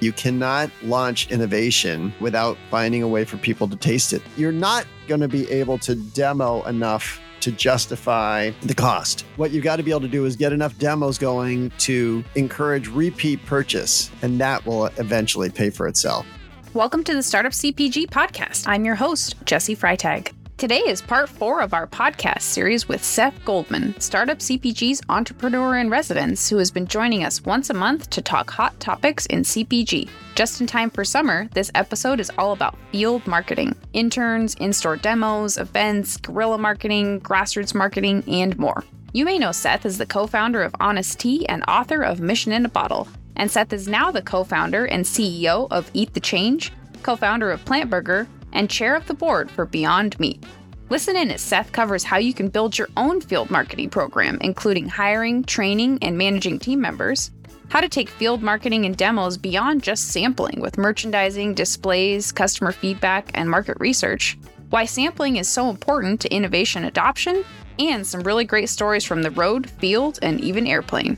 You cannot launch innovation without finding a way for people to taste it. You're not going to be able to demo enough to justify the cost. What you've got to be able to do is get enough demos going to encourage repeat purchase, and that will eventually pay for itself. Welcome to the Startup CPG podcast. I'm your host, Jessi Freitag. Today is part four of our podcast series with Seth Goldman, Startup CPG's entrepreneur in residence, who has been joining us once a month to talk hot topics in CPG. Just in time for summer, this episode is all about field marketing interns, in store demos, events, guerrilla marketing, grassroots marketing, and more. You may know Seth as the co founder of Honest Tea and author of Mission in a Bottle. And Seth is now the co founder and CEO of Eat the Change, co founder of PLNT Burger, and chair of the board for Beyond Meat. Listen in as Seth covers how you can build your own field marketing program, including hiring, training, and managing team members, how to take field marketing and demos beyond just sampling with merchandising, displays, customer feedback, and market research, why sampling is so important to innovation adoption, and some really great stories from the road, field, and even airplane.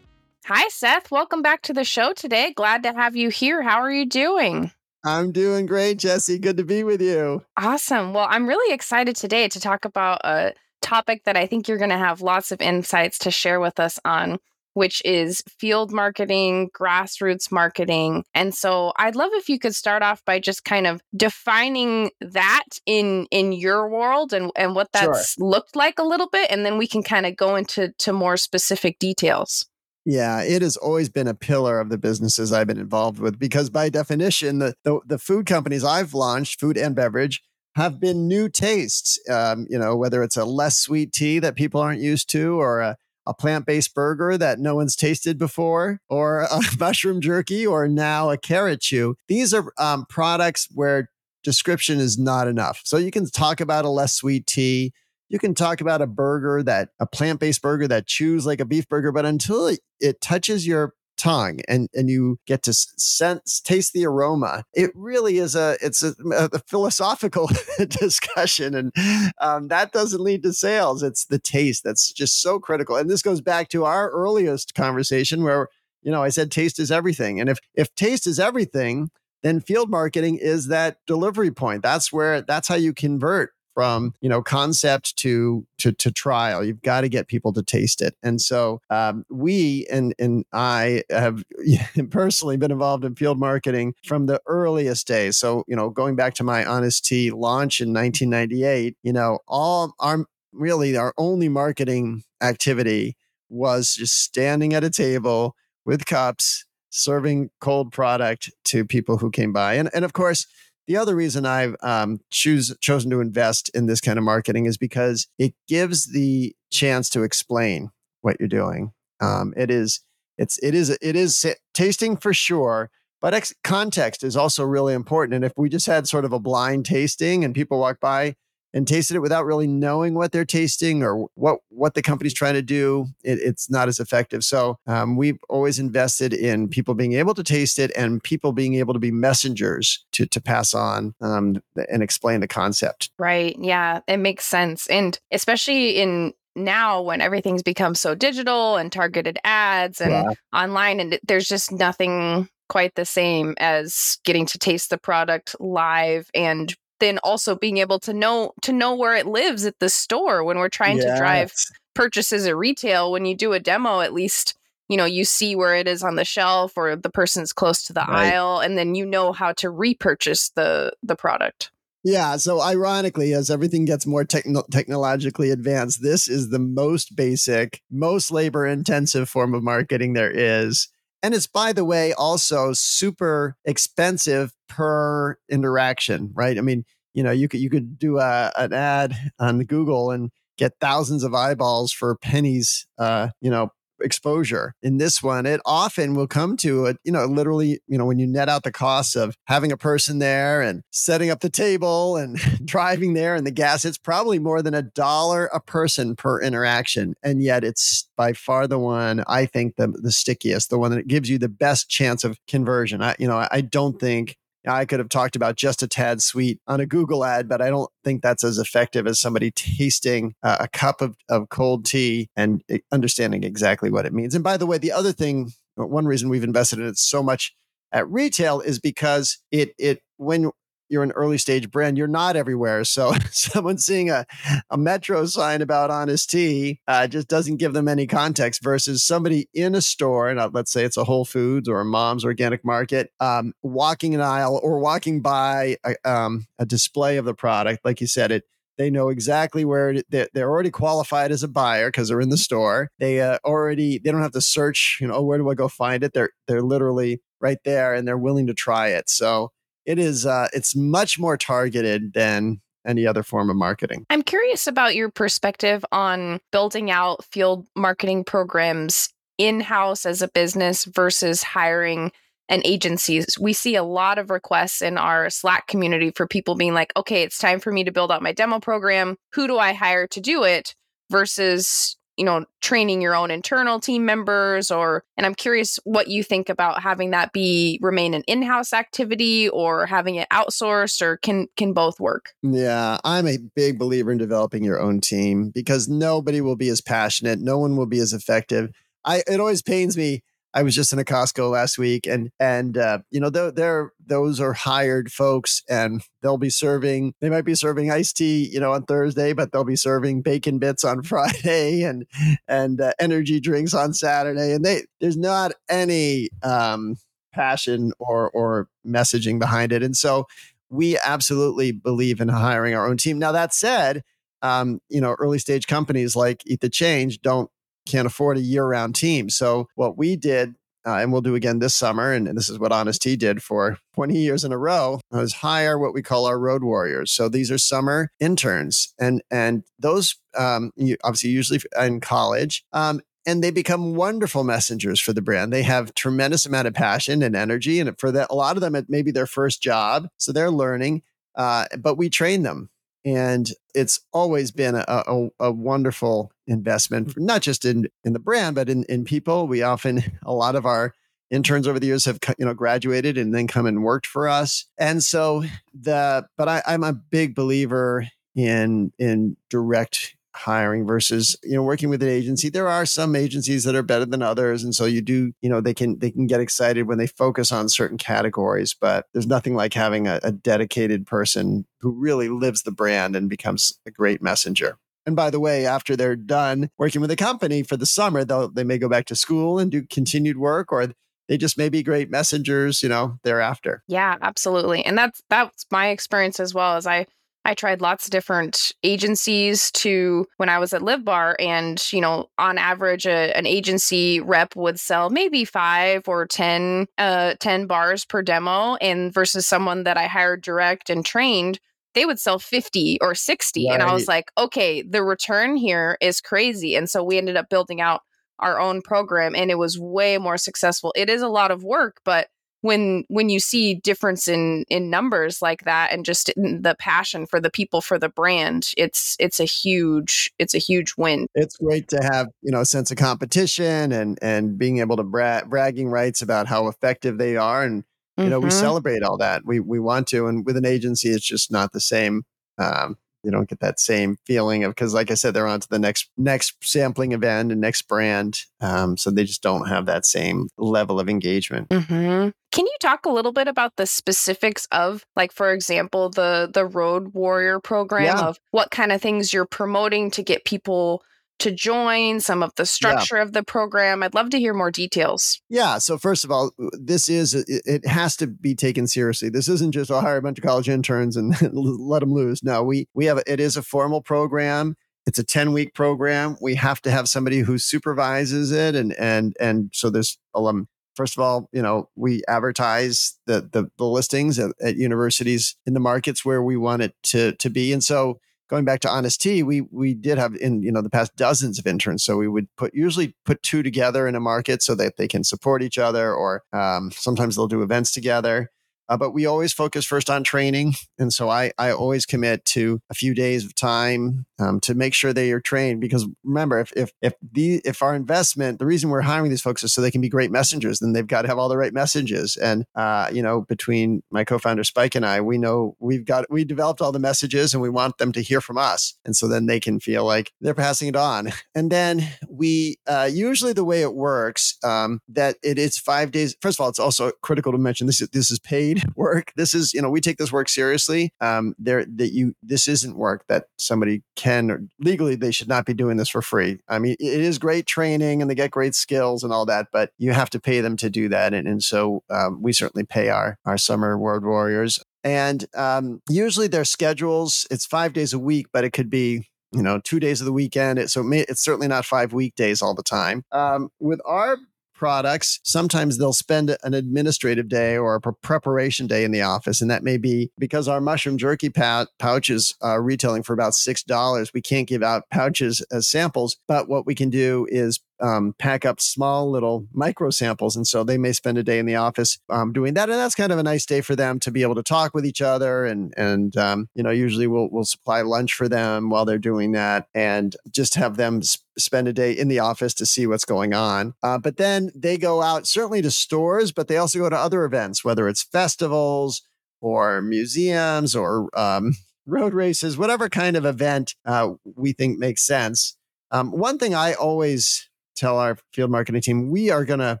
Hi, Seth. Welcome back to the show today. Glad to have you here. How are you doing? I'm doing great, Jessi. Good to be with you. Awesome. Well, I'm really excited today to talk about a topic that I think you're going to have lots of insights to share with us on, which is field marketing, grassroots marketing. And so I'd love if you could start off by just kind of defining that in in your world and, and what that's sure. looked like a little bit. And then we can kind of go into to more specific details. Yeah, it has always been a pillar of the businesses I've been involved with because, by definition, the, the, the food companies I've launched, food and beverage, have been new tastes. Um, you know, whether it's a less sweet tea that people aren't used to, or a, a plant based burger that no one's tasted before, or a mushroom jerky, or now a carrot chew. These are um, products where description is not enough. So you can talk about a less sweet tea you can talk about a burger that a plant-based burger that chews like a beef burger, but until it, it touches your tongue and and you get to sense taste the aroma it really is a it's a, a philosophical discussion and um, that doesn't lead to sales. It's the taste that's just so critical. And this goes back to our earliest conversation where you know i said taste is everything and if if taste is everything then field marketing is that delivery point. That's where that's how you convert from you know concept to to, to trial. You've got to get people to taste it. And so um, we and and I have personally been involved in field marketing from the earliest days. So you know, going back to my Honest Tea launch in 1998, you know, all our really our only marketing activity was just standing at a table with cups serving cold product to people who came by and and of course the other reason I've um, choose, chosen to invest in this kind of marketing is because it gives the chance to explain what you're doing. Um, it is it's it is it is tasting for sure, but ex- context is also really important. And if we just had sort of a blind tasting and people walk by and tasted it without really knowing what they're tasting or what what the company's trying to do, it, it's not as effective. So um, we've always invested in people being able to taste it and people being able to be messengers to to pass on um, and explain the concept. Right. Yeah, it makes sense, and especially in now when everything's become so digital and targeted ads and yeah. online, and there's just nothing quite the same as getting to taste the product live and then also being able to know to know where it lives at the store when we're trying yes. to drive purchases at retail when you do a demo at least you know you see where it is on the shelf or the person's close to the right. aisle and then you know how to repurchase the the product yeah so ironically as everything gets more techno- technologically advanced this is the most basic most labor intensive form of marketing there is and it's, by the way, also super expensive per interaction, right? I mean, you know, you could you could do a, an ad on Google and get thousands of eyeballs for pennies, uh, you know, exposure. In this one, it often will come to a, you know, literally, you know, when you net out the costs of having a person there and setting up the table and driving there and the gas, it's probably more than a dollar a person per interaction. And yet it's by far the one I think the the stickiest, the one that gives you the best chance of conversion. I, you know, I don't think I could have talked about just a tad sweet on a Google ad, but I don't think that's as effective as somebody tasting a cup of, of cold tea and eh, understanding exactly what it means. And by the way, the other thing one reason we've invested in it so much at retail is because it it when you're an early stage brand, you're not everywhere. So someone seeing a, a metro sign about honest tea uh, just doesn't give them any context versus somebody in a store, and uh, let's say it's a Whole Foods or a Mom's Organic Market, um, walking an aisle or walking by a, um, a display of the product. Like you said, it they know exactly where it, they're, already qualified as a buyer because they're in the store. They uh, already they don't have to search. You know, oh, where do I go find it? They're they're literally right there, and they're willing to try it. So it is uh, it's much more targeted than any other form of marketing. I'm curious about your perspective on building out field marketing programs in house as a business versus hiring and agencies. We see a lot of requests in our Slack community for people being like, okay, it's time for me to build out my demo program. Who do I hire to do it? Versus, you know, training your own internal team members or and I'm curious what you think about having that be remain an in-house activity or having it outsourced or can can both work? Yeah, I'm a big believer in developing your own team because nobody will be as passionate, no one will be as effective. I it always pains me I was just in a Costco last week, and and uh, you know they're, those are hired folks, and they'll be serving. They might be serving iced tea, you know, on Thursday, but they'll be serving bacon bits on Friday, and and uh, energy drinks on Saturday, and they there's not any um, passion or or messaging behind it, and so we absolutely believe in hiring our own team. Now that said, um, you know, early stage companies like Eat the Change don't can't afford a year round team. So what we did, uh, and we'll do again this summer, and, this is what Honest Tea did for 20 years in a row, was hire what we call our road warriors. So these are summer interns, and and those um, obviously usually in college. Um, and they become wonderful messengers for the brand. They have tremendous amount of passion and energy, and for that, a lot of them, it may be their first job, so they're learning. Uh, but we train them and it's always been a, a, a, wonderful investment, mm. for not just in, in the brand, but in, in people. We often, a lot of our interns over the years have you know graduated and then come and worked for us and so the but I, i'm a big believer in in direct hiring versus you know working with an agency there are some agencies that are better than others and so you do you know they can they can get excited when they focus on certain categories but there's nothing like having a, a dedicated person who really lives the brand and becomes a great messenger and by the way, after they're done working with a company for the summer, they'll they may go back to school and do continued work, or they just may be great messengers, you know, thereafter. Yeah, absolutely. And that's that's my experience as well. As I I tried lots of different agencies to when I was at Live Bar, and you know, on average, a, an agency rep would sell maybe five or 10, uh, 10 bars per demo, and versus someone that I hired direct and trained, they would sell 50 or 60. Right. And I was like, okay, the return here is crazy. And so we ended up building out our own program, and it was way more successful. It is a lot of work, but when when you see difference in in numbers like that and just the passion for the people for the brand it's it's a huge it's a huge win it's great to have you know a sense of competition and and being able to bra- bragging rights about how effective they are and you know mm-hmm. we celebrate all that we we want to and with an agency it's just not the same um you don't get that same feeling of because like i said they're on to the next next sampling event and next brand um, so they just don't have that same level of engagement mm-hmm. can you talk a little bit about the specifics of like for example the the road warrior program yeah. of what kind of things you're promoting to get people to join, some of the structure yeah. of the program. I'd love to hear more details. Yeah. So, first of all, this is, it has to be taken seriously. This isn't just, I'll hire a bunch of college interns and let them lose. No, we, we have, it is a formal program. It's a 10 week program. We have to have somebody who supervises it. And, and, and so there's, um, first of all, you know, we advertise the, the, the listings at, at universities in the markets where we want it to, to be. And so, going back to honest tea we we did have in you know the past dozens of interns. So we would put usually put two together in a market so that they can support each other or um, sometimes they'll do events together. Uh, but we always focus first on training. And so I, I always commit to a few days of time um, to make sure they are trained. Because remember, if if if the if our investment, the reason we're hiring these folks is so they can be great messengers, then they've got to have all the right messages. And uh, you know, between my co-founder Spike and I, we know we've got we developed all the messages, and we want them to hear from us, and so then they can feel like they're passing it on. And then we uh, usually the way it works um, that it is five days. First of all, it's also critical to mention this is this is paid work. This is you know we take this work seriously. Um, there that you this isn't work that somebody can or legally they should not be doing this for free. I mean, it is great training and they get great skills and all that, but you have to pay them to do that. And, and so um, we certainly pay our our summer word warriors. And um, usually their schedules, it's five days a week, but it could be you know two days of the weekend. So it may, it's certainly not five weekdays all the time. Um, with our products. Sometimes they'll spend an administrative day or a preparation day in the office. And that may be because our mushroom jerky pouches are retailing for about $6. We can't give out pouches as samples, but what we can do is um, pack up small little micro samples. And so they may spend a day in the office um, doing that. And that's kind of a nice day for them to be able to talk with each other. And, and um, you know, usually we'll, we'll supply lunch for them while they're doing that and just have them sp- spend a day in the office to see what's going on. Uh, but then they go out certainly to stores, but they also go to other events, whether it's festivals or museums or um, road races, whatever kind of event uh, we think makes sense. Um, one thing I always tell our field marketing team, we are going to,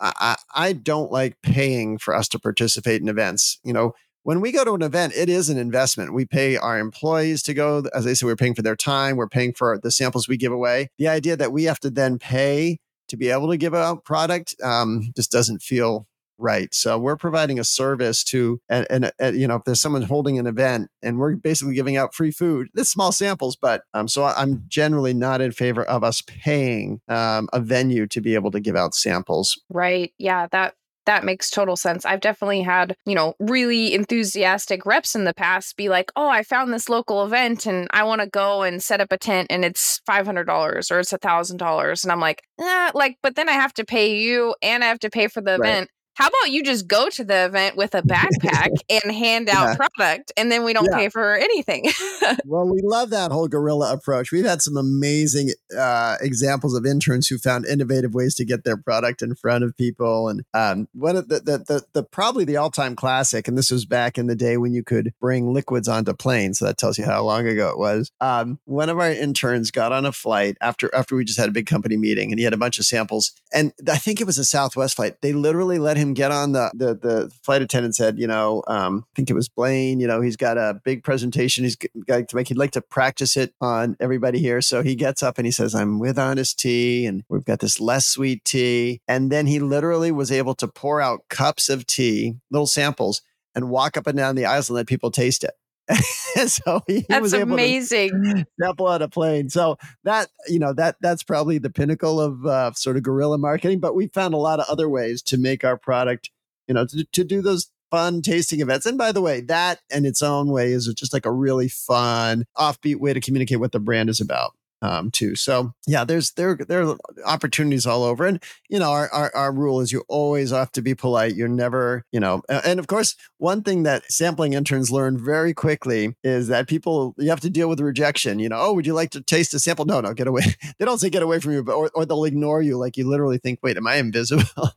I, don't like paying for us to participate in events. You know, when we go to an event, it is an investment. We pay our employees to go. As I said, we're paying for their time. We're paying for the samples we give away. The idea that we have to then pay to be able to give out product um, just doesn't feel right. So we're providing a service to, and, and, and, you know, if there's someone holding an event and we're basically giving out free food, it's small samples, but um, so I'm generally not in favor of us paying um, a venue to be able to give out samples. Right. Yeah. That that makes total sense. I've definitely had, you know, really enthusiastic reps in the past be like, oh, I found this local event and I want to go and set up a tent and it's $500 or it's $1,000. And I'm like, eh, like, but then I have to pay you and I have to pay for the right. event how about you just go to the event with a backpack and hand out yeah. product and then we don't yeah. pay for anything well we love that whole guerrilla approach we've had some amazing uh, examples of interns who found innovative ways to get their product in front of people and um, one of the, the, the, the probably the all-time classic and this was back in the day when you could bring liquids onto planes so that tells you how long ago it was um, one of our interns got on a flight after after we just had a big company meeting and he had a bunch of samples and i think it was a southwest flight they literally let him get on the the, the flight attendant said, you know, um, I think it was Blaine. You know, he's got a big presentation. He's got to make. He'd like to practice it on everybody here. So he gets up and he says, "I'm with Honest Tea, and we've got this less sweet tea." And then he literally was able to pour out cups of tea, little samples, and walk up and down the aisles and let people taste it. so he, that's was able amazing. to sample on a plane. So that you know that that's probably the pinnacle of uh, sort of guerrilla marketing. But we found a lot of other ways to make our product, you know, to, to do those fun tasting events. And by the way, that in its own way is just like a really fun, offbeat way to communicate what the brand is about um, too. So yeah, there's there there are opportunities all over, and you know our, our, our rule is you always have to be polite. You're never you know, and of course one thing that sampling interns learn very quickly is that people you have to deal with rejection. You know, oh, would you like to taste a sample? No, no, get away. they don't say get away from you, but or, or they'll ignore you. Like you literally think, wait, am I invisible?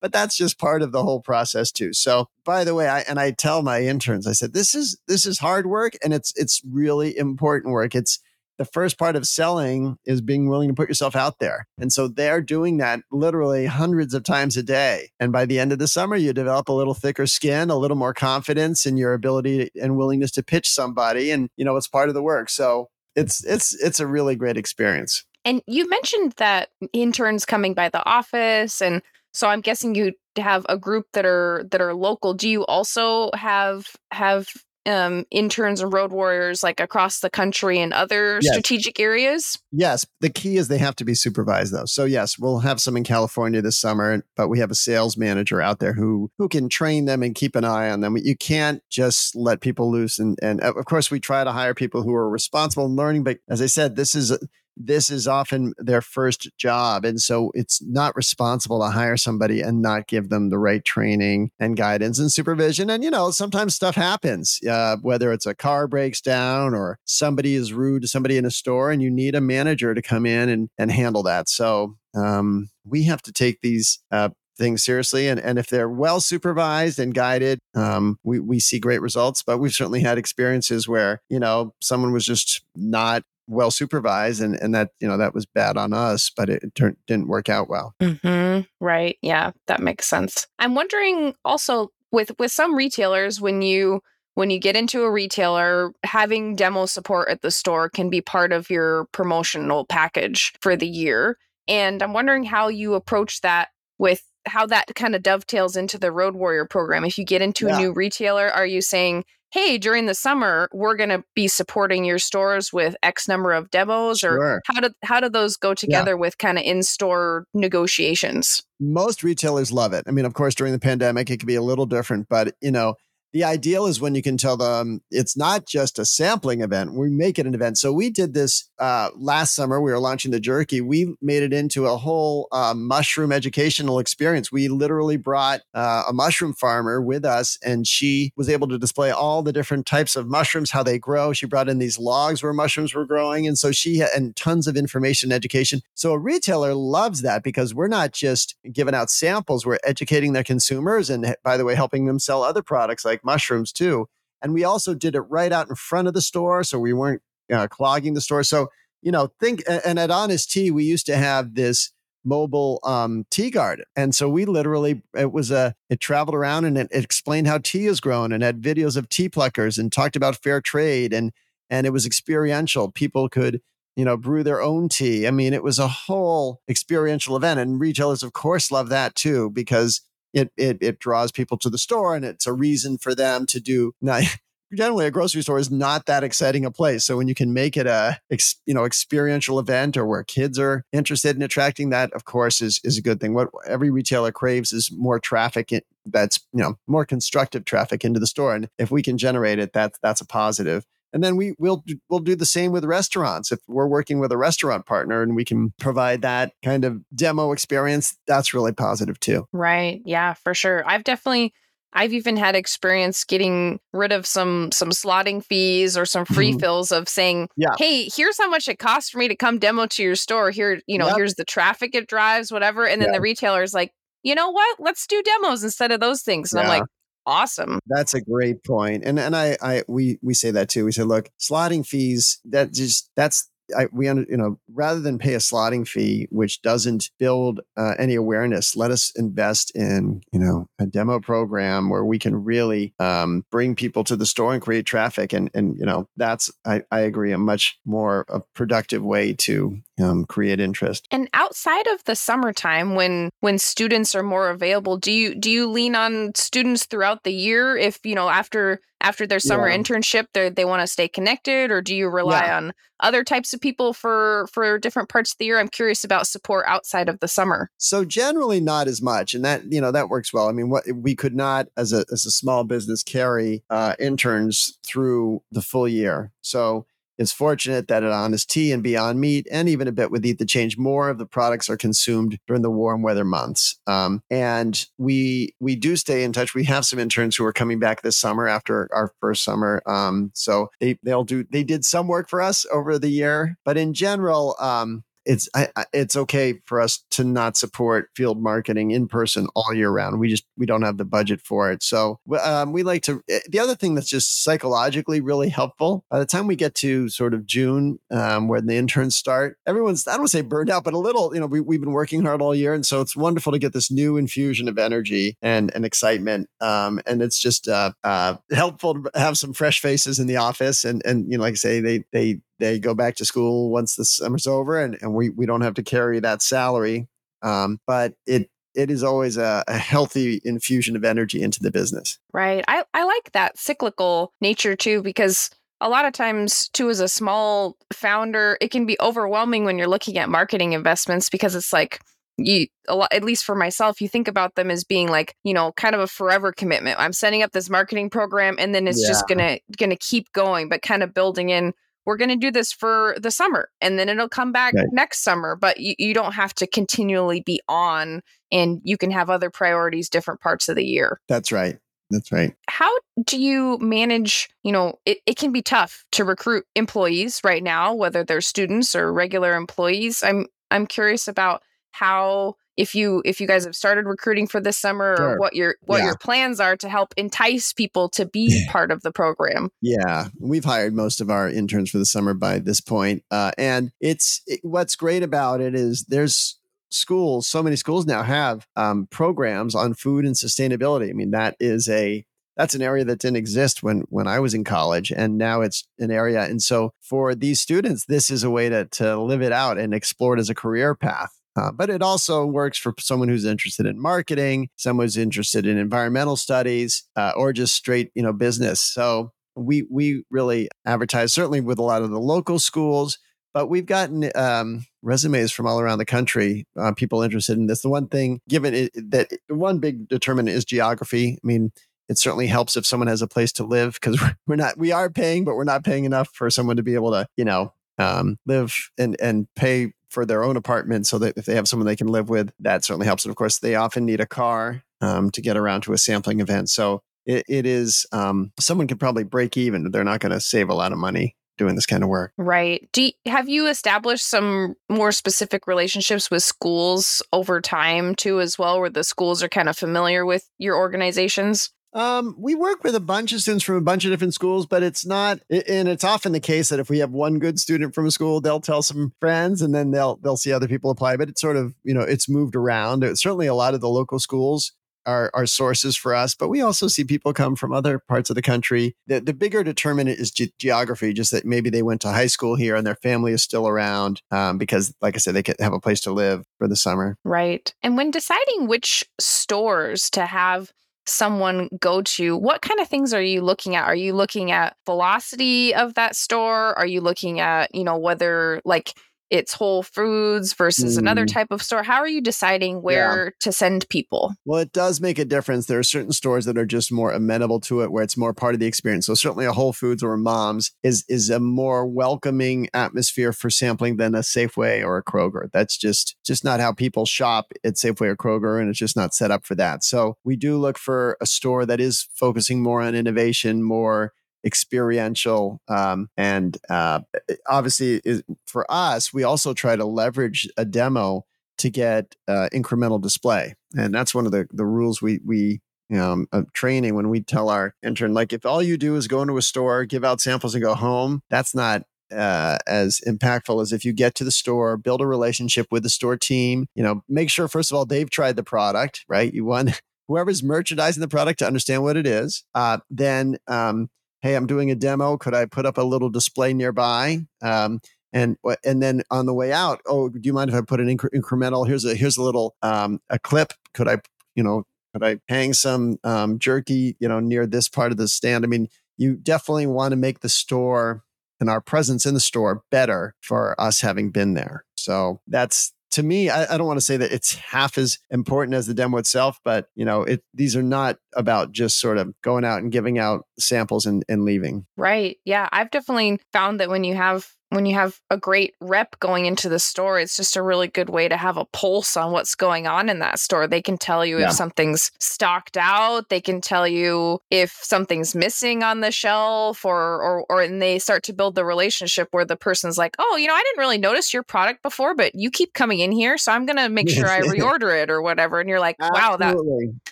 but that's just part of the whole process too. So by the way, I and I tell my interns, I said, this is this is hard work and it's it's really important work. It's the first part of selling is being willing to put yourself out there. And so they're doing that literally hundreds of times a day. And by the end of the summer, you develop a little thicker skin, a little more confidence in your ability and willingness to pitch somebody. And, you know, it's part of the work. So it's, it's, it's a really great experience. And you mentioned that interns coming by the office and so I'm guessing you have a group that are that are local. Do you also have have um, interns and road warriors like across the country and other yes. strategic areas? Yes. The key is they have to be supervised though. So yes, we'll have some in California this summer, but we have a sales manager out there who who can train them and keep an eye on them. You can't just let people loose and and of course we try to hire people who are responsible and learning, but as I said, this is this is often their first job. And so it's not responsible to hire somebody and not give them the right training and guidance and supervision. And, you know, sometimes stuff happens, uh, whether it's a car breaks down or somebody is rude to somebody in a store and you need a manager to come in and, and handle that. So um, we have to take these uh, things seriously. And, and if they're well supervised and guided, um, we, we see great results. But we've certainly had experiences where, you know, someone was just not well supervised and, and that, you know, that was bad on us, but it, didn't work out well. Mm-hmm. Right. Yeah, that makes sense. I'm wondering also with, with some retailers, when you, when you get into a retailer, having demo support at the store can be part of your promotional package for the year. And I'm wondering how you approach that with how that kind of dovetails into the Road Warrior program. If you get into yeah. a new retailer, are you saying, hey, during the summer, we're going to be supporting your stores with X number of demos, or sure. how do how do those go together yeah. with kind of in store negotiations? Most retailers love it. I mean, of course, during the pandemic, it could be a little different, but you know, the ideal is when you can tell them it's not just a sampling event we make it an event. So we did this uh, last summer we were launching the jerky we made it into a whole uh, mushroom educational experience. We literally brought uh, a mushroom farmer with us and she was able to display all the different types of mushrooms how they grow. She brought in these logs where mushrooms were growing and so she had, and tons of information and education. So a retailer loves that because we're not just giving out samples we're educating their consumers and by the way helping them sell other products like like mushrooms too. And we also did it right out in front of the store. So we weren't uh, clogging the store. So, you know, think, and at Honest Tea, we used to have this mobile um, tea garden. And so we literally, it was a, it traveled around and it, it explained how tea is grown and had videos of tea pluckers and talked about fair trade. And, and it was experiential. People could, you know, brew their own tea. I mean, it was a whole experiential event. And retailers, of course, love that too, because it, it it draws people to the store and it's a reason for them to do not generally a grocery store is not that exciting a place. So when you can make it a you know experiential event or where kids are interested in attracting that of course is is a good thing. What every retailer craves is more traffic that's you know more constructive traffic into the store. And if we can generate it that's that's a positive and then we will we'll do the same with restaurants. If we're working with a restaurant partner and we can provide that kind of demo experience, that's really positive too. Right. Yeah, for sure. I've definitely I've even had experience getting rid of some some slotting fees or some free mm-hmm. fills of saying, yeah. "Hey, here's how much it costs for me to come demo to your store. Here, you know, yep. here's the traffic it drives, whatever." And then the retailer is like, "You know what? Let's do demos instead of those things." And yeah. I'm like, awesome. That's a great point. And and I I we we say that too. We say, look, slotting fees, that just that's I, we under, you know rather than pay a slotting fee which doesn't build uh, any awareness let us invest in you know a demo program where we can really um, bring people to the store and create traffic and and you know that's I, I agree a much more a productive way to um, create interest. And outside of the summertime when when students are more available do you do you lean on students throughout the year if you know after after their summer yeah. internship they they want to stay connected or do you rely yeah. on other types of people for for different parts of the year? I'm curious about support outside of the summer. So generally not as much and that you know that works well. I mean what we could not as a as a small business carry uh, interns through the full year. So it's fortunate that at Honest Tea and Beyond Meat, and even a bit with Eat the Change, more of the products are consumed during the warm weather months. Um, and we we do stay in touch. We have some interns who are coming back this summer after our first summer. Um, so they they'll do they did some work for us over the year, but in general, um, it's I, it's okay for us to not support field marketing in person all year round. We just we don't have the budget for it. So um, we like to. Eh, the other thing that's just psychologically really helpful. By the time we get to sort of June, um, when the interns start, everyone's I don't say burned out, but a little. You know, we we've been working hard all year, and so it's wonderful to get this new infusion of energy and and excitement. Um, and it's just uh, uh, helpful to have some fresh faces in the office, and and you know, like I say, they they they go back to school once the summer's over and, and we, we don't have to carry that salary. Um, but it, it is always a, a, healthy infusion of energy into the business. Right. I, I like that cyclical nature too, because a lot of times too as a small founder, it can be overwhelming when you're looking at marketing investments because it's like, you a lot at least for myself you think about them as being like you know kind of a forever commitment i'm setting up this marketing program and then it's yeah. just gonna gonna keep going but kind of building in we're going to do this for the summer and then it'll come back right. next summer. But you, you don't have to continually be on and you can have other priorities different parts of the year. That's right. That's right. How do you manage, you know, it, it can be tough to recruit employees right now, whether they're students or regular employees. I'm I'm curious about how if you if you guys have started recruiting for this summer sure. or what your what yeah. your plans are to help entice people to be part of the program yeah we've hired most of our interns for the summer by this point uh, and it's it, what's great about it is there's schools so many schools now have um, programs on food and sustainability i mean that is a that's an area that didn't exist when when I was in college, and now it's an area. And so for these students, this is a way to to live it out and explore it as a career path. Uh, but it also works for someone who's interested in marketing, someone who's interested in environmental studies, uh, or just straight, you know, business. So we we really advertise certainly with a lot of the local schools, but we've gotten um, resumes from all around the country. Uh, people interested in this. The one thing, given it, that the one big determinant is geography. I mean, it certainly helps if someone has a place to live because we're not we are paying, but we're not paying enough for someone to be able to, you know, um, live and and pay for their own apartment so that if they have someone they can live with, that certainly helps. And of course, they often need a car um, to get around to a sampling event. So it, it is, um, someone could probably break even. They're not going to save a lot of money doing this kind of work. Right. Do you, have you established some more specific relationships with schools over time too as well where the schools are kind of familiar with your organizations? Um, we work with a bunch of students from a bunch of different schools, but it's not, and it's often the case that if we have one good student from a school, they'll tell some friends, and then they'll they'll see other people apply. But it's sort of you know it's moved around. It's certainly a lot of the local schools are, are sources for us, but we also see people come from other parts of the country. The, the bigger determinant is ge- geography, just that maybe they went to high school here and their family is still around um, because, like I said, they have a place to live for the summer. Right. And when deciding which stores to have someone go to, what kind of things are you looking at? Are you looking at velocity of that store? Are you looking at, you know, whether like it's Whole Foods versus mm. another type of store? How are you deciding where yeah. to send people? Well, it does make a difference. There are certain stores that are just more amenable to it, where it's more part of the experience. So certainly, a Whole Foods or a Mom's is is a more welcoming atmosphere for sampling than a Safeway or a Kroger. That's just just not how people shop at Safeway or Kroger, and it's just not set up for that. So we do look for a store that is focusing more on innovation, more experiential um, and uh, obviously is, for us we also try to leverage a demo to get uh, incremental display and that's one of the, the rules we we um, of training when we tell our intern like if all you do is go into a store give out samples and go home that's not uh, as impactful as if you get to the store, build a relationship with the store team. You know, make sure first of all they've tried the product, right? You want whoever's merchandising the product to understand what it is. Uh, then um, hey, I'm doing a demo. Could I put up a little display nearby? Um, and and then on the way out, oh, do you mind if I put an incre- incremental? Here's a here's a little um, a clip. Could I, you know, could I hang some um, jerky, you know, near this part of the stand? I mean, you definitely want to make the store and our presence in the store better for us having been there. So that's to me, I, I, don't want to say that it's half as important as the demo itself, but you know, it these are not about just sort of going out and giving out samples and, and leaving. Right. Yeah. I've definitely found that when you have when you have a great rep going into the store, it's just a really good way to have a pulse on what's going on in that store. They can tell you yeah. if something's stocked out, they can tell you if something's missing on the shelf or or or and they start to build the relationship where the person's like, "Oh, you know, I didn't really notice your product before, but you keep coming in here, so I'm going to make sure I reorder it or whatever." And you're like, "Wow, that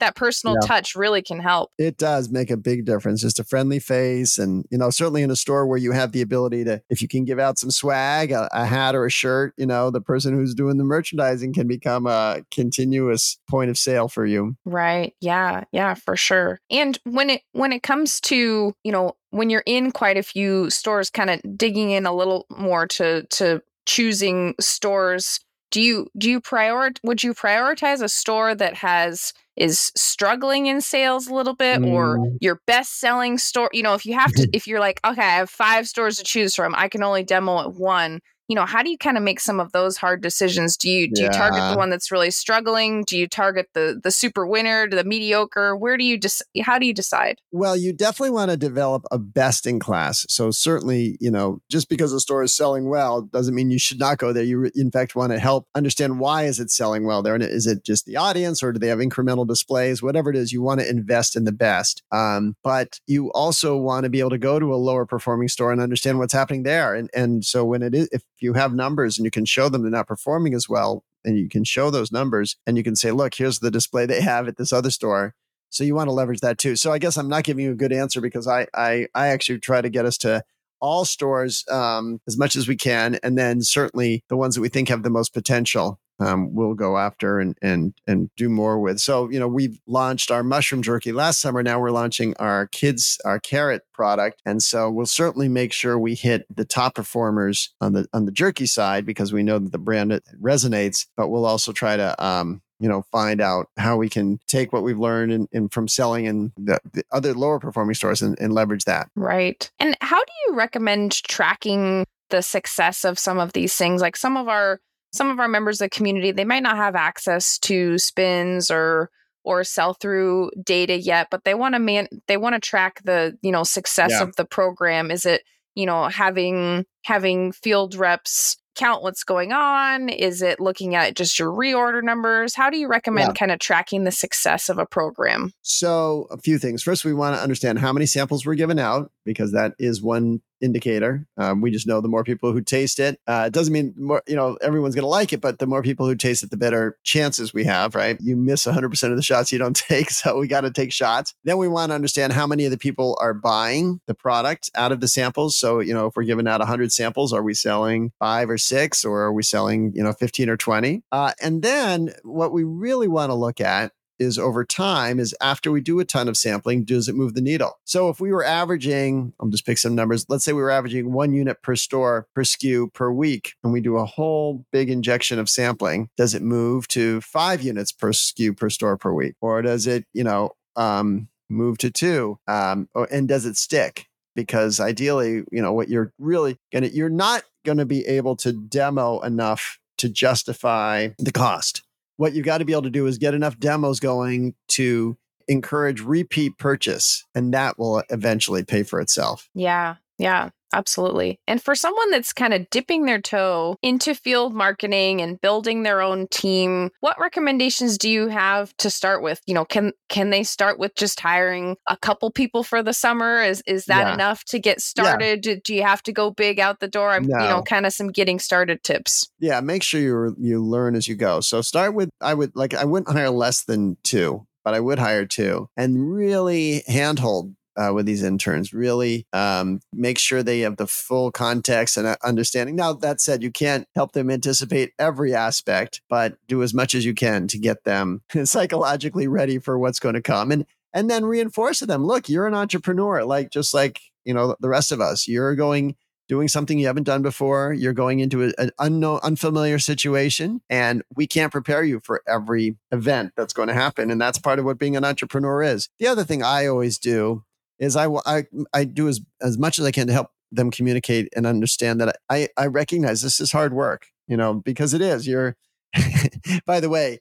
that personal yeah. touch really can help. It does make a big difference. Just a friendly face. And, you know, certainly in a store where you have the ability to, if you can give out some swag, a, a hat or a shirt, you know, the person who's doing the merchandising can become a continuous point of sale for you. Right. Yeah. Yeah, for sure. And when it, when it comes to, you know, when you're in quite a few stores, kind of digging in a little more to, to, choosing stores do you do you prioritize would you prioritize a store that has is struggling in sales a little bit mm. or your best selling store you know if you have to if you're like okay i have five stores to choose from i can only demo at one you know, how do you kind of make some of those hard decisions? Do you do you target the one that's really struggling? Do you target the the super winner, the mediocre? Where do you just how do you decide? Well, you definitely want to develop a best in class. So certainly, you know, just because a store is selling well doesn't mean you should not go there. You in fact want to help understand why is it selling well there, and is it just the audience, or do they have incremental displays? Whatever it is, you want to invest in the best. Um, but you also want to be able to go to a lower performing store and understand what's happening there. And and so when it is, if you have numbers and you can show them they're not performing as well, and you can show those numbers, and you can say, look, here's the display they have at this other store. So you want to leverage that too. So I guess I'm not giving you a good answer because I I, I actually try to get us to all stores um, as much as we can, and then certainly the ones that we think have the most potential. Um, we'll go after and and and do more with. So you know we've launched our mushroom jerky last summer. Now we're launching our kids our carrot product, and so we'll certainly make sure we hit the top performers on the on the jerky side because we know that the brand resonates. But we'll also try to um, you know find out how we can take what we've learned in from selling in the, the other lower performing stores and, and leverage that Right. And how do you recommend tracking the success of some of these things? Like some of our some of our members of the community, they might not have access to SPINS or or sell through data yet, but they want to man they want to track the, you know, success Yeah. of the program. Is it, you know, having having field reps count what's going on? Is it looking at just your reorder numbers? How do you recommend Yeah. kind of tracking the success of a program? So, a few things. First, we want to understand how many samples were given out because that is one indicator. Um, we just know the more people who taste it, uh, it doesn't mean more, you know, everyone's going to like it, but the more people who taste it, the better chances we have, right? You miss 100% of the shots you don't take. So, we got to take shots. Then, we want to understand how many of the people are buying the product out of the samples. So, you know, if we're giving out 100 samples, are we selling five or six, or are we selling, you know, 15 or 20? Uh, and then, what we really want to look at is over time is after we do a ton of sampling, does it move the needle? So if we were averaging, I'll just pick some numbers. Let's say we were averaging one unit per store per SKU per week, and we do a whole big injection of sampling. Does it move to five units per SKU per store per week, or does it, you know, um, move to two? Um, and does it stick? Because ideally, you know, what you're really gonna, you're not gonna be able to demo enough to justify the cost what you've got to be able to do is get enough demos going to encourage repeat purchase and that will eventually pay for itself. Yeah, yeah, absolutely. And for someone that's kind of dipping their toe into field marketing and building their own team, what recommendations do you have to start with? You know, can can they start with just hiring a couple people for the summer? Is is that Yeah. enough to get started? Do, do you have to go big out the door? I'm, you know, kind of some getting started tips. yeah make sure you you learn as you go so start with i would like i wouldn't hire less than two but i would hire two and really handhold uh, with these interns really um, make sure they have the full context and uh, understanding now that said you can't help them anticipate every aspect but do as much as you can to get them psychologically ready for what's going to come and and then reinforce to them look you're an entrepreneur like just like you know the rest of us you're going doing something you haven't done before. You're going into an unknown, unfamiliar situation, and we can't prepare you for every event that's going to happen. And that's part of what being an entrepreneur is. The other thing I always do is I I, I do as as much as I can to help them communicate and understand that I I recognize this is hard work. You know, because it is. You're. by the way.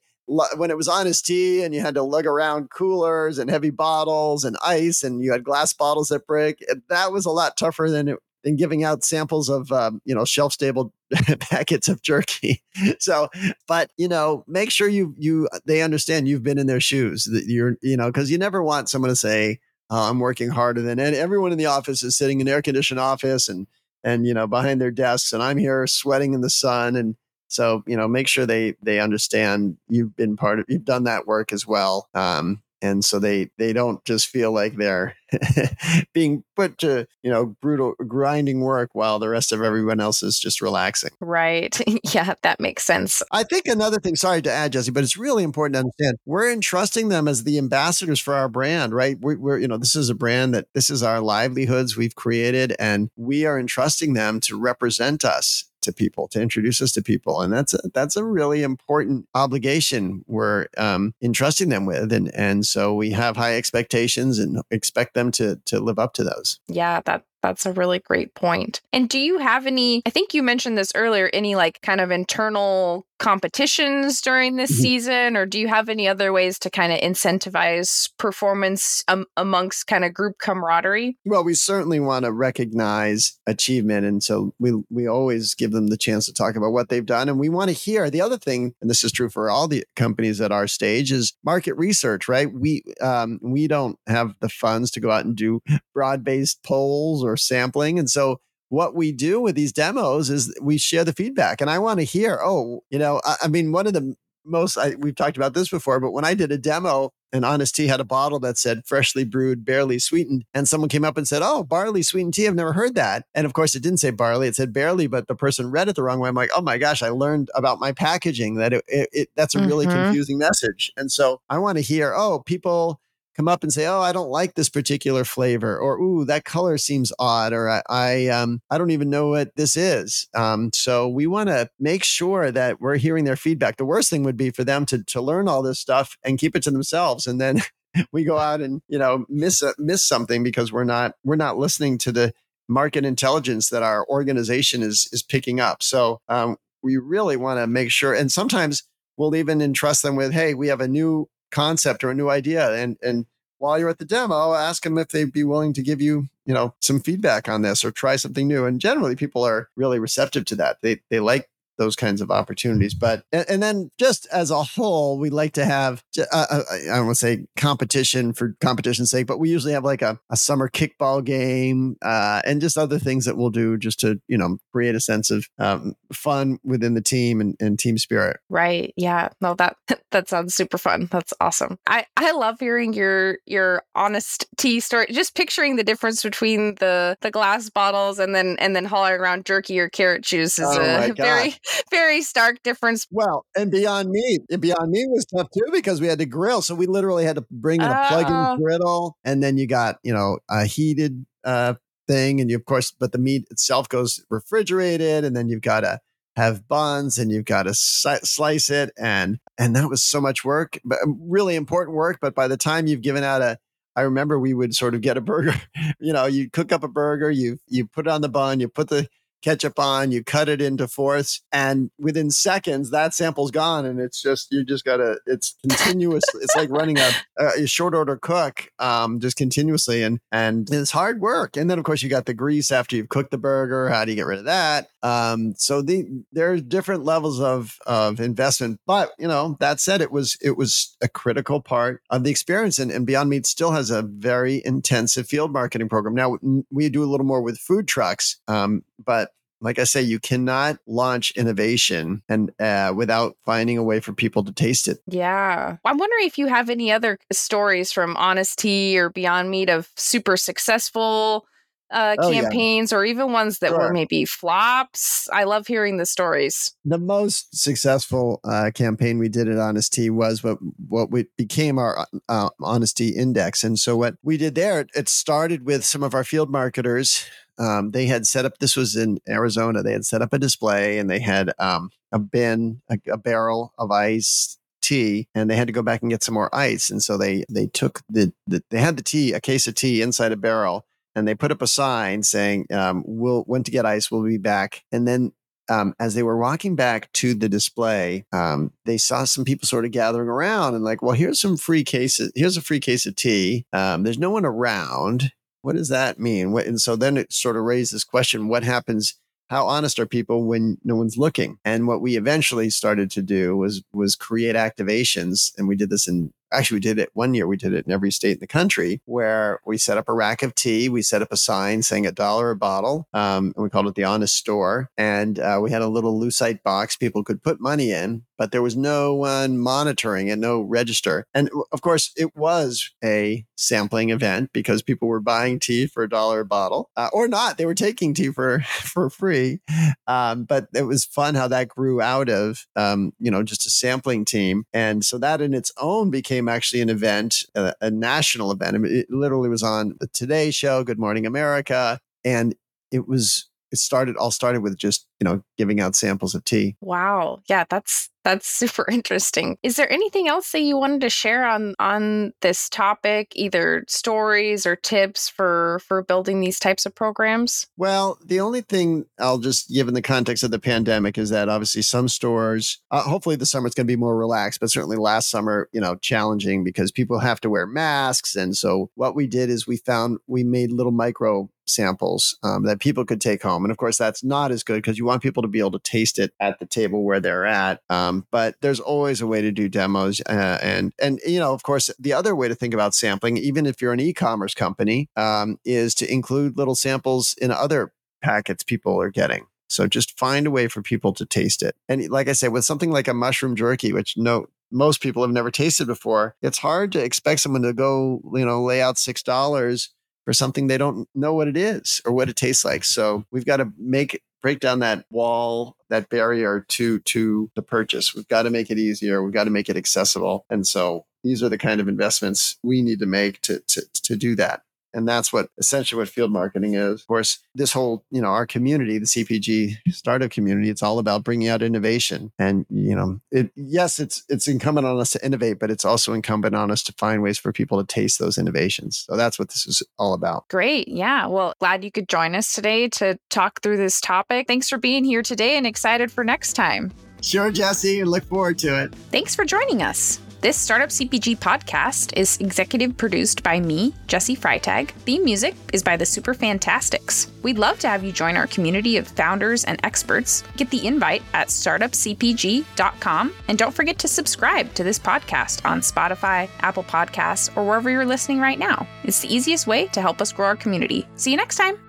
When it was honest tea and you had to lug around coolers and heavy bottles and ice and you had glass bottles that break, that was a lot tougher than it than giving out samples of um, you know shelf stable packets of jerky. So, but you know, make sure you you they understand you've been in their shoes. That you're you know because you never want someone to say oh, I'm working harder than everyone in the office is sitting in air conditioned office and and you know behind their desks and I'm here sweating in the sun and so you know make sure they they understand you've been part of you've done that work as well. Um, and so they they don't just feel like they're being put to you know brutal grinding work while the rest of everyone else is just relaxing Right. yeah, that makes sense. i think another thing sorry to add jessi but it's really important to understand we're entrusting them as the ambassadors for our brand right we're, we're you know this is a brand that this is our livelihoods we've created and we are entrusting them to represent us to people to introduce us to people and that's a, that's a really important obligation we're um, entrusting them with and and so we have high expectations and expect them to to live up to those. Yeah, that That's a really great point. And do you have any, I think you mentioned this earlier, any like kind of internal competitions during this mm-hmm. season, or do you have any other ways to kind of incentivize performance um, amongst kind of group camaraderie? Well, we certainly want to recognize achievement. And so we, we always give them the chance to talk about what they've done. And we want to hear the other thing, and this is true for all the companies at our stage, is market research, right? We, um, we don't have the funds to go out and do broad based polls or sampling. And so what we do with these demos is we share the feedback. And I want to hear, oh, you know, I, I mean, one of the most I, we've talked about this before, but when I did a demo and Honest Tea had a bottle that said freshly brewed, barely sweetened, and someone came up and said, "Oh, barley sweetened tea. I've never heard that." And of course, it didn't say barley; it said barely. But the person read it the wrong way. I'm like, "Oh my gosh!" I learned about my packaging that it, it, it that's a really mm-hmm. confusing message. And so I want to hear, oh, people come up and say, "Oh, I don't like this particular flavor," or "Ooh, that color seems odd," or "I, I um, I don't even know what this is." Um, so we want to make sure that we're hearing their feedback. The worst thing would be for them to to learn all this stuff and keep it to themselves, and then we go out and you know miss a, miss something because we're not we're not listening to the market intelligence that our organization is is picking up. So um, we really want to make sure, and sometimes we'll even entrust them with, "Hey, we have a new concept or a new idea and and while you're at the demo ask them if they'd be willing to give you you know some feedback on this or try something new and generally people are really receptive to that. They they like those kinds of opportunities. But and, and then just as a whole, we like to have uh, uh I don't want to say competition for competition's sake, but we usually have like a, a summer kickball game uh, and just other things that we'll do just to you know create a sense of um, fun within the team and, and team spirit. Right. Yeah. No that that sounds super fun. That's awesome. I I love hearing your your honest tea story. Just picturing the difference between the the glass bottles and then and then hauling around jerky or carrot juice is oh a very very stark difference. Well, and Beyond Meat, and Beyond Meat was tough too because we had to grill, so we literally had to bring in a plug-in oh. griddle, and then you got you know a heated uh, thing, and you of course, but the meat itself goes refrigerated, and then you've got to have buns and you've got to slice it and and that was so much work but really important work but by the time you've given out a I remember we would sort of get a burger, you know, you cook up a burger, you you put it on the bun, you put the ketchup on, you cut it into fourths, and within seconds that sample's gone, and it's just you just gotta it's continuous. it's like running a, a, short order cook, um, just continuously, and and it's hard work. And then of course you got the grease after you've cooked the burger. How do you get rid of that? Um, so the there's different levels of of investment, but you know that said, it was it was a critical part of the experience, and, and Beyond Meat still has a very intensive field marketing program. Now we do a little more with food trucks, um, but like I say, you cannot launch innovation and uh, without finding a way for people to taste it. Yeah, I'm wondering if you have any other stories from Honest Tea or Beyond Meat of super successful uh, oh, campaigns yeah. or even ones that sure. were maybe flops. I love hearing the stories. The most successful uh, campaign we did at Honest Tea was what what we became our uh, Honest Tea Index, and so what we did there, it started with some of our field marketers um, they had set up this was in arizona they had set up a display and they had um, a bin a, a, barrel of ice tea and they had to go back and get some more ice and so they they took the, the they had the tea a case of tea inside a barrel and they put up a sign saying um, we'll when to get ice we'll be back and then um, as they were walking back to the display, um, they saw some people sort of gathering around and like, well, here's some free cases. Here's a free case of tea. Um, there's no one around what does that mean? What, and so then it sort of raised this question what happens? How honest are people when no one's looking? And what we eventually started to do was was create activations, and we did this in actually we did it one year we did it in every state in the country where we set up a rack of tea we set up a sign saying a dollar a bottle um, and we called it the honest store. And uh, we had a little lucite box people could put money in but there was no one monitoring and no register. And of course it was a sampling event because people were buying tea for a dollar a bottle uh, or not. They were taking tea for for free. Um, but it was fun how that grew out of um, you know just a sampling team. And so that in its own became became actually an event, a, a national event. I mean, it literally was on the Today Show, Good Morning America, and it was it started all started with just you know, giving out samples of tea. Wow. Yeah, that's that's super interesting. Is there anything else that you wanted to share on on this topic, either stories or tips for for building these types of programs? Well, the only thing I'll just give in the context of the pandemic is that obviously some stores, uh, hopefully the summer it's going to be more relaxed, but certainly last summer, you know, challenging because people have to wear masks, and so what we did is we found we made little micro samples um, that people could take home. And of course, that's not as good because you want people to be able to taste it at the table where they're at. Um, but there's always a way to do demos, uh, and and you know, of course, the other way to think about sampling, even if you're an e-commerce company, um, is to include little samples in other packets people are getting. So just find a way for people to taste it. And like I said, with something like a mushroom jerky, which no most people have never tasted before, it's hard to expect someone to go, you know, lay out six dollars for something they don't know what it is or what it tastes like. So we've got to make break down that wall, that barrier to to the purchase. We've got to make it easier. We've got to make it accessible. And so these are the kind of investments we need to make to to, to do that. And that's what essentially what field marketing is. Of course, this whole, you know, our community, the CPG startup community, it's all about bringing out innovation. And, you know, it, yes, it's, it's incumbent on us to innovate, but it's also incumbent on us to find ways for people to taste those innovations. So that's what this is all about. Great. Yeah. Well, glad you could join us today to talk through this topic. Thanks for being here today and excited for next time. Sure, Jessi. Look forward to it. Thanks for joining us. This Startup CPG podcast is executive produced by me, Jessi Freitag. Theme music is by the Super Fantastics. We'd love to have you join our community of founders and experts. Get the invite at startupcpg.com. And don't forget to subscribe to this podcast on Spotify, Apple Podcasts, or wherever you're listening right now. It's the easiest way to help us grow our community. See you next time.